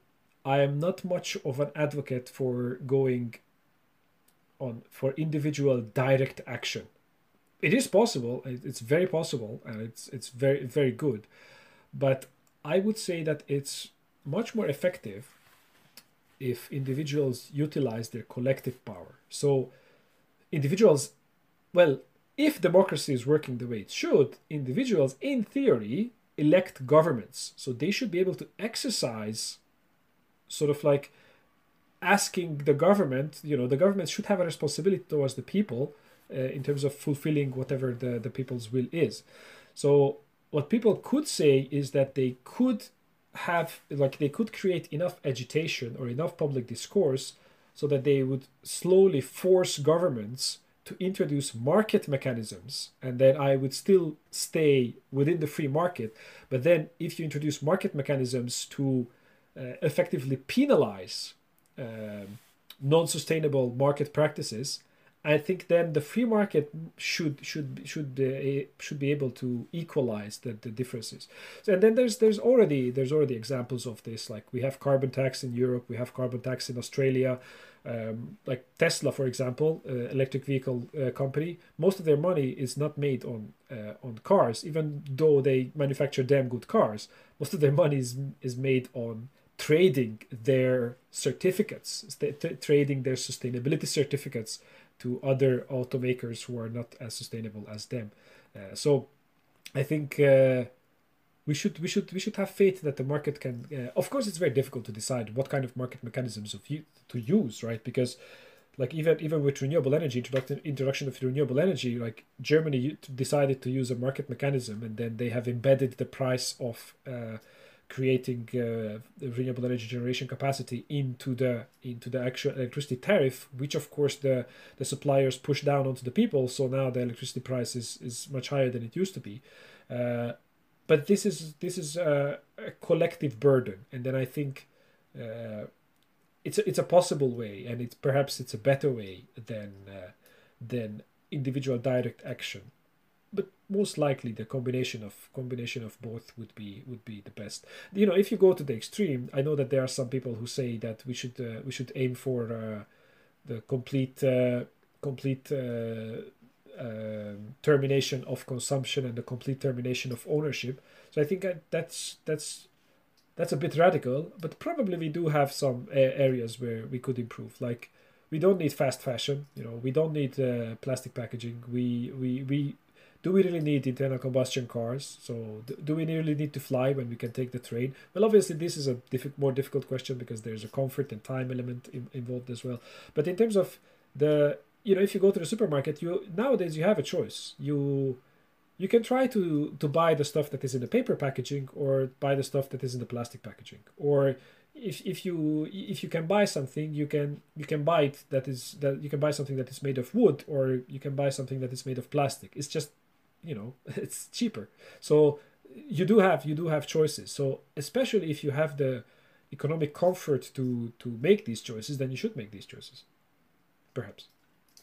i am not much of an advocate for going on for individual direct action. It is possible. It's very possible, and it's it's very very good. But I would say that it's much more effective if individuals utilize their collective power. So individuals, well, if democracy is working the way it should, individuals, in theory, elect governments. So they should be able to exercise sort of like asking the government, you know, the government should have a responsibility towards the people uh, in terms of fulfilling whatever the, the people's will is. So what people could say is that they could have like they could create enough agitation or enough public discourse so that they would slowly force governments to introduce market mechanisms and then i would still stay within the free market. But then if you introduce market mechanisms to uh, effectively penalize um, non-sustainable market practices, I think then the free market should should should uh, should be able to equalize the, the differences. So, and then there's there's already there's already examples of this. Like we have carbon tax in Europe, we have carbon tax in Australia. Um, like Tesla, for example, uh, electric vehicle uh, company, most of their money is not made on uh, on cars, even though they manufacture damn good cars. Most of their money is is made on trading their certificates, trading their sustainability certificates to other automakers who are not as sustainable as them. Uh, so I think uh, we should we should we should have faith that the market can. Uh, of course, it's very difficult to decide what kind of market mechanisms of to use, right? Because like even even with renewable energy introduction introduction of renewable energy, like Germany decided to use a market mechanism, and then they have embedded the price of uh, creating uh, renewable energy generation capacity into the into the actual electricity tariff, which of course the the suppliers push down onto the people. So now the electricity price is, is much higher than it used to be. Uh, but this is this is a, a, collective burden, and then I think uh, it's a, it's a possible way, and it's perhaps it's a better way than uh, than individual direct action but most likely the combination of combination of both would be would be the best. You know if you go to the extreme i know that there are some people who say that we should uh, we should aim for uh, the complete uh, complete uh, um, termination of consumption and the complete termination of ownership. So i think that's that's that's a bit radical but probably we do have some areas where we could improve. Like we don't need fast fashion you know we don't need uh, plastic packaging. We we we do we really need internal combustion cars? So do we really need to fly when we can take the train? Well, obviously this is a diff- more difficult question because there's a comfort and time element in- involved as well. But in terms of the, you know, if you go to the supermarket, you nowadays you have a choice. You you can try to to buy the stuff that is in the paper packaging or buy the stuff that is in the plastic packaging or if if you if you can buy something you can you can buy it that is that you can buy something that is made of wood or you can buy something that is made of plastic it's just you know it's cheaper so you do have you do have choices so especially if you have the economic comfort to to make these choices then you should make these choices perhaps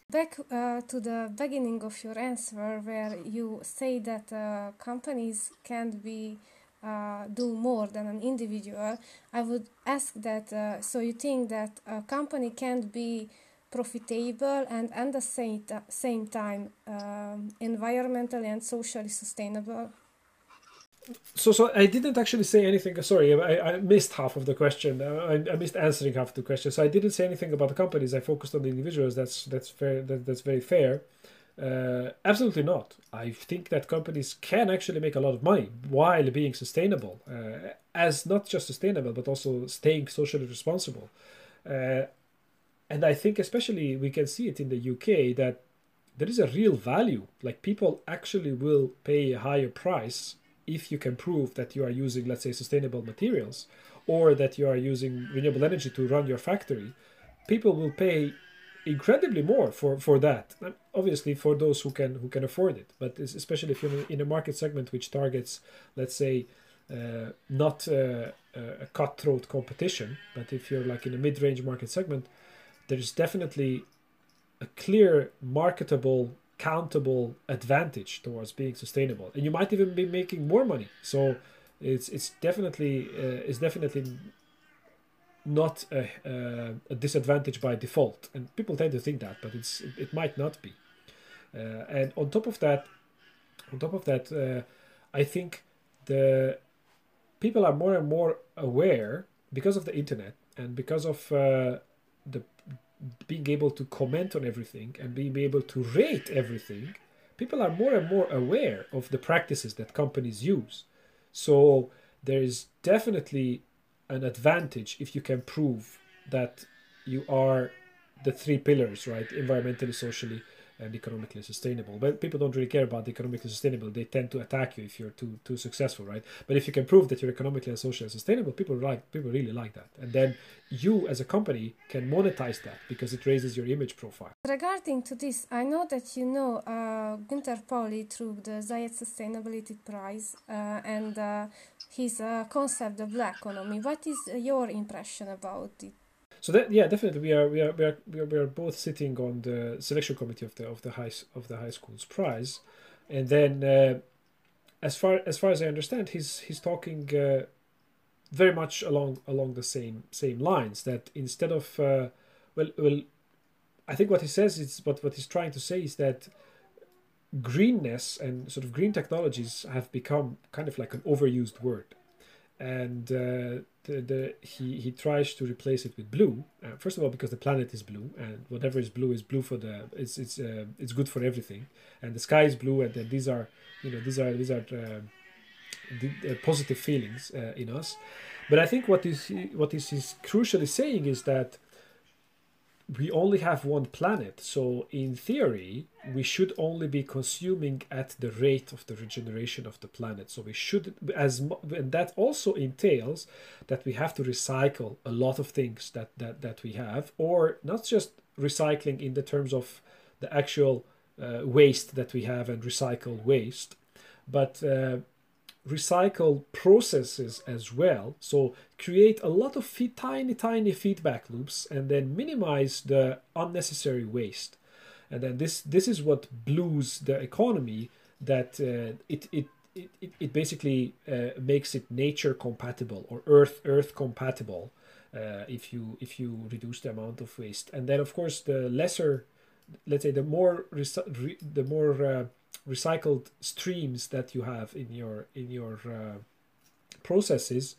Back uh, to the beginning of your answer, where you say that uh, companies can't be uh, do more than an individual, I would ask that. Uh, so you think that a company can't be profitable and at the same same time um, environmentally and socially sustainable? so so I didn't actually say anything. Sorry, I, I missed half of the question. I, I missed answering half the question. So I didn't say anything about the companies. I focused on the individuals. That's that's fair. That, that's very fair. Uh, absolutely not. I think that companies can actually make a lot of money while being sustainable, uh, as not just sustainable but also staying socially responsible. Uh, and I think especially we can see it in the UK that there is a real value. Like people actually will pay a higher price if you can prove that you are using, let's say, sustainable materials or that you are using renewable energy to run your factory, people will pay incredibly more for, for that. Obviously, for those who can who can afford it, but especially if you're in a market segment which targets, let's say, uh, not uh, a cutthroat competition, but if you're like in a mid-range market segment, there's definitely a clear marketable countable advantage towards being sustainable. And you might even be making more money. So it's it's definitely uh, it's definitely not a, uh, a, disadvantage by default. And people tend to think that but it's it, might not be. Uh, and on top of that on top of that uh, i think the people are more and more aware because of the internet and because of uh, the being able to comment on everything and being able to rate everything, people are more and more aware of the practices that companies use. So there is definitely an advantage if you can prove that you are the three pillars, right? Environmentally, socially, and economically sustainable. But people don't really care about economically sustainable. They tend to attack you if you're too too successful, right? But if you can prove that you're economically and socially sustainable, people like people really like that. And then you as a company can monetize that because it raises your image profile. Regarding to this, I know that you know uh, Günter Pauli through the Zayed Sustainability Prize uh, and uh, his uh, concept of black economy. What is your impression about it? So that yeah, definitely we are we are we are we are, we are both sitting on the selection committee of the of the high of the high school's prize, and then uh, as far as far as I understand, he's he's talking uh, very much along along the same same lines that instead of uh, well well, I think what he says is what what he's trying to say is that greenness and sort of green technologies have become kind of like an overused word and uh, the, the he he tries to replace it with blue. Uh, first of all, because the planet is blue, and whatever is blue is blue for the it's it's uh, it's good for everything, and the sky is blue, and these are you know these are these are uh, the, positive feelings uh, in us. But I think what is what is crucially saying is that we only have one planet so in theory we should only be consuming at the rate of the regeneration of the planet. So we should as and that also entails that we have to recycle a lot of things that that, that we have or not just recycling in the terms of the actual uh, waste that we have and recycled waste but uh, recycle processes as well. So create a lot of feed, tiny, tiny feedback loops and then minimize the unnecessary waste. And then this this is what blues the economy that uh, it, it it, it basically uh, makes it nature compatible or earth earth compatible uh, if you if you reduce the amount of waste and then of course the lesser let's say the more the more uh, recycled streams that you have in your in your uh, processes,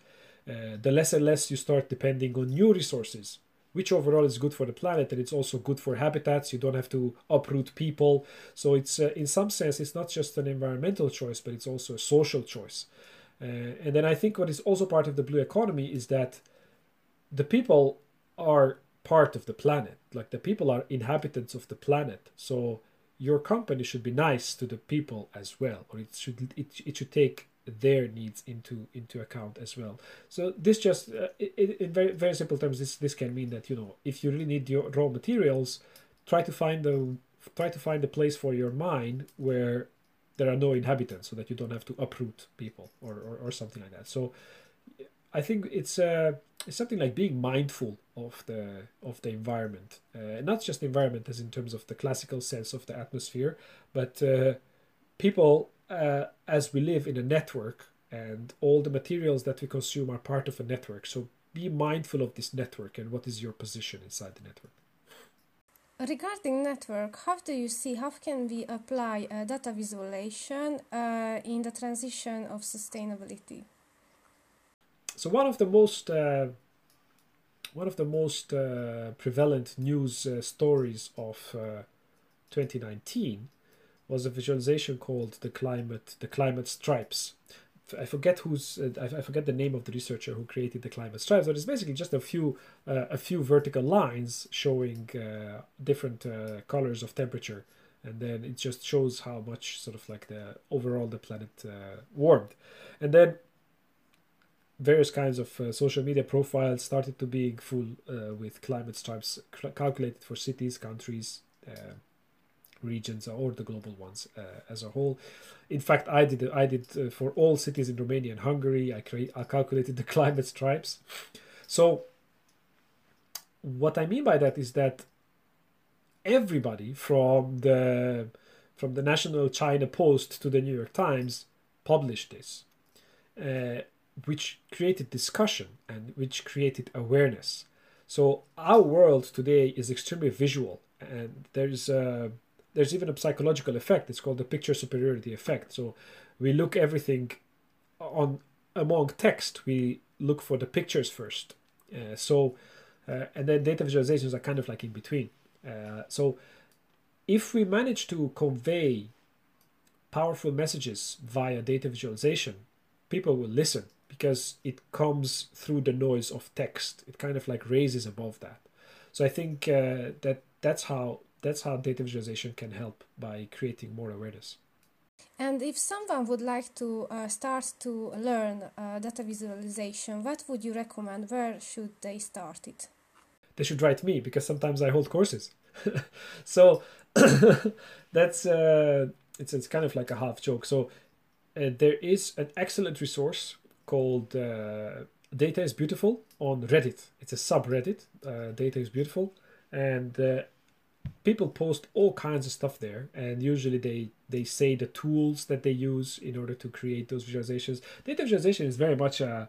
uh, the less and less you start depending on new resources, which overall is good for the planet and it's also good for habitats. You don't have to uproot people, so it's uh, in some sense it's not just an environmental choice, but it's also a social choice. Uh, and then I think what is also part of the blue economy is that the people are part of the planet. Like the people are inhabitants of the planet, so your company should be nice to the people as well or it should it, it should take their needs into into account as well. So this just uh, in, in very very simple terms, this this can mean that you know if you really need your raw materials, try to find the try to find a place for your mine where there are no inhabitants, so that you don't have to uproot people or or, or something like that. So I think it's uh, it's something like being mindful of the of the environment, uh, not just the environment as in terms of the classical sense of the atmosphere, but uh, people uh, as we live in a network and all the materials that we consume are part of a network. So be mindful of this network and what is your position inside the network. Regarding network, how do you see how can we apply uh, data visualization uh, in the transition of sustainability? So one of the most uh, one of the most uh, prevalent news uh, stories of 2019 was a visualization called the climate the climate stripes. I forget who's uh, I forget the name of the researcher who created the climate stripes, but it's basically just a few uh, a few vertical lines showing uh, different uh, colors of temperature, and then it just shows how much sort of like the overall the planet uh, warmed, and then various kinds of uh, social media profiles started to being full with climate stripes calculated for cities, countries regions or the global ones uh, as a whole. In fact, I did I did uh, for all cities in Romania and Hungary. I create I calculated the climate stripes. So what I mean by that is that everybody from the from the National China Post to the New York Times published this, uh, which created discussion and which created awareness. So our world today is extremely visual, and there's a there's even a psychological effect. It's called the picture superiority effect. So we look everything on among text. We look for the pictures first. Uh, so uh, and then data visualizations are kind of like in between. Uh, so if we manage to convey powerful messages via data visualization, people will listen because it comes through the noise of text. It kind of like raises above that. So I think uh, that that's how that's how data visualization can help by creating more awareness. And if someone would like to uh, start to learn uh, data visualization, what would you recommend? Where should they start it? They should write me because sometimes I hold courses. so that's uh, it's it's kind of like a half joke. So uh, there is an excellent resource called uh, Data is Beautiful on Reddit. It's a subreddit. Uh, Data is Beautiful, and people post all kinds of stuff there and usually they they say the tools that they use in order to create those visualizations data visualization is very much a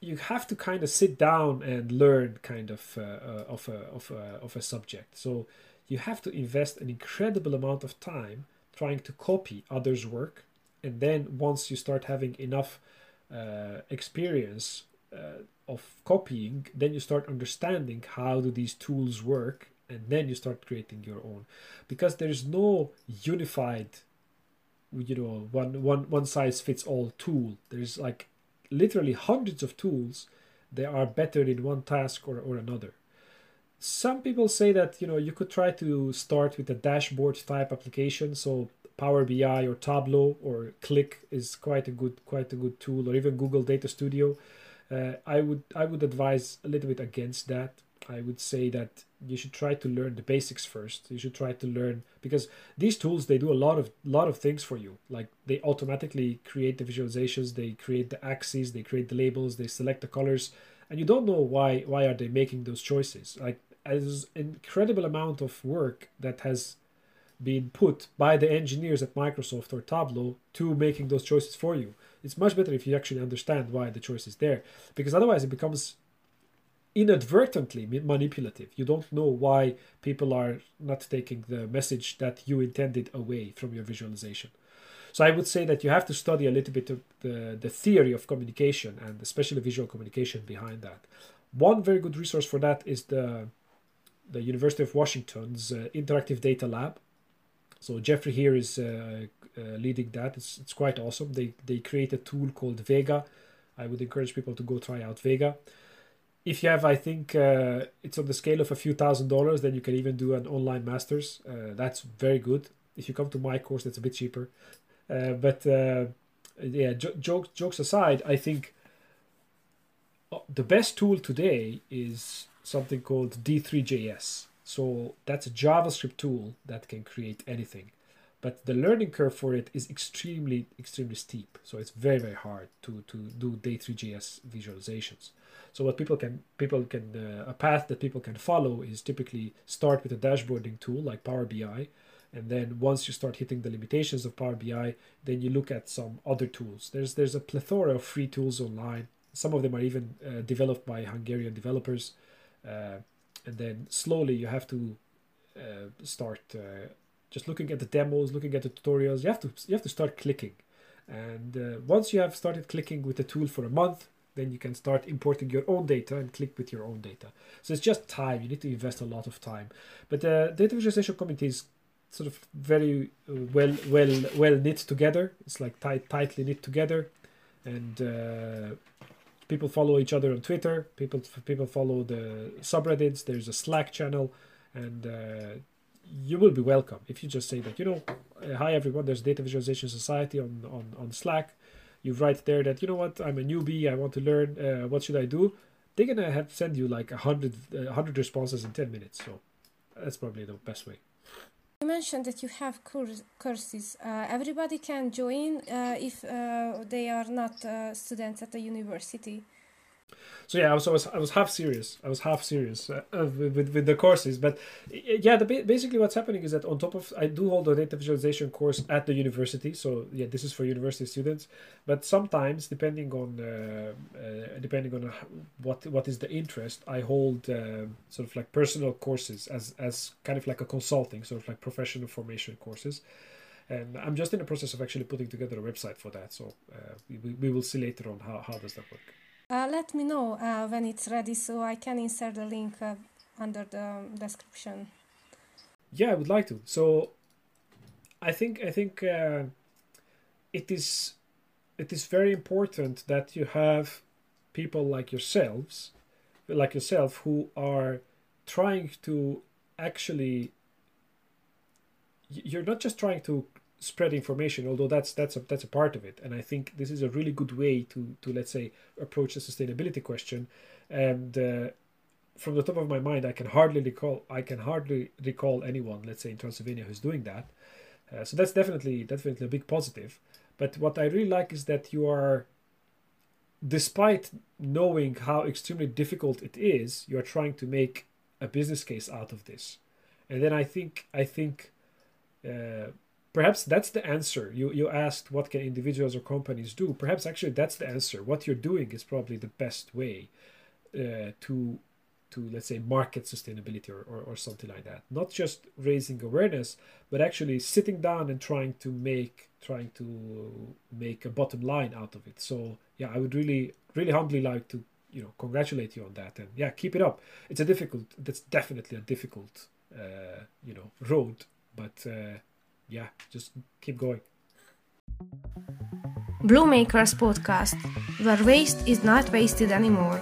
you have to kind of sit down and learn kind of uh, uh, of a of a of a subject so you have to invest an incredible amount of time trying to copy others work and then once you start having enough uh, experience uh, of copying then you start understanding how do these tools work and then you start creating your own. Because there's no unified you know one one one size fits all tool. There's like literally hundreds of tools they are better in one task or, or another. Some people say that you know you could try to start with a dashboard type application. So power bi or tableau or Qlik is quite a good quite a good tool or even google data studio uh, i would i would advise a little bit against that I would say that you should try to learn the basics first. You should try to learn because these tools they do a lot of lot of things for you. Like they automatically create the visualizations, they create the axes, they create the labels, they select the colors, and you don't know why why are they making those choices. Like as incredible amount of work that has been put by the engineers at Microsoft or Tableau to making those choices for you. It's much better if you actually understand why the choice is there, because otherwise it becomes inadvertently manipulative. You don't know why people are not taking the message that you intended away from your visualization. So I would say that you have to study a little bit of the, the theory of communication and especially visual communication behind that. One very good resource for that is the the University of Washington's uh, Interactive Data Lab. So Jeffrey Heer is uh, uh, leading that. It's, it's quite awesome. They, they create a tool called Vega. I would encourage people to go try out Vega if you have, I think uh, it's on the scale of a few thousand dollars, then you can even do an online masters. Uh, that's very good. If you come to my course, that's a bit cheaper. Uh, but uh, yeah, jo- jokes jokes aside, I think the best tool today is something called D3JS. So that's a JavaScript tool that can create anything. But the learning curve for it is extremely, extremely steep. So it's very, very hard to, to do D3JS visualizations. So what people can people can uh, a path that people can follow is typically start with a dashboarding tool like Power BI, and then once you start hitting the limitations of Power BI, then you look at some other tools. There's there's a plethora of free tools online. Some of them are even uh, developed by Hungarian developers, uh, and then slowly you have to uh, start uh, just looking at the demos, looking at the tutorials. You have to you have to start clicking, and uh, once you have started clicking with the tool for a month, then you can start importing your own data and click with your own data. So it's just time. You need to invest a lot of time. But the data visualization community is sort of very uh, well well well knit together. It's like tight tightly knit together, and uh, people follow each other on Twitter. People people follow the subreddits. There's a Slack channel, and uh, you will be welcome if you just say that you know, uh, hi everyone. There's Data Visualization Society on on on Slack. You write there that you know what? I'm a newbie. I want to learn uh, what should i do? They're gonna have send you like a hundred uh, hundred responses in 10 minutes. So that's probably the best way you mentioned that you have courses. Uh, everybody can join uh, if uh, they are not uh, students at the university so yeah, I was, I was I was half serious. I was half serious uh, with, with, with the courses, but yeah, the basically what's happening is that on top of I do hold a data visualization course at the university. So yeah, this is for university students. But sometimes, depending on uh, uh, depending on what what is the interest, I hold uh, sort of like personal courses as as kind of like a consulting, sort of like professional formation courses and I'm just in the process of actually putting together a website for that. So uh, we, we will see later on how, how does that work. Uh, let me know uh, when it's ready so I can insert the link uh, under the description. Yeah, I would like to. So, I think I think it is it is very important that you have people like yourselves, like yourself, who are trying to actually. You're not just trying to spread information although that's that's a that's a part of it. And i think this is a really good way to to let's say approach the sustainability question. And uh, from the top of my mind i can hardly recall i can hardly recall anyone let's say in transylvania who's doing that. Uh, so that's definitely definitely a big positive. But what i really like is that you are despite knowing how extremely difficult it is you are trying to make a business case out of this. And then i think i think uh, perhaps that's the answer. You you asked what can individuals or companies do. Perhaps actually that's the answer. What you're doing is probably the best way uh, to to let's say market sustainability or, or, or something like that. Not just raising awareness but actually sitting down and trying to make trying to make a bottom line out of it. So yeah i would really really humbly like to you know congratulate you on that. And yeah keep it up. It's a difficult that's definitely a difficult uh, you know road but uh, yeah, just keep going. Blue Makers Podcast, where waste is not wasted anymore.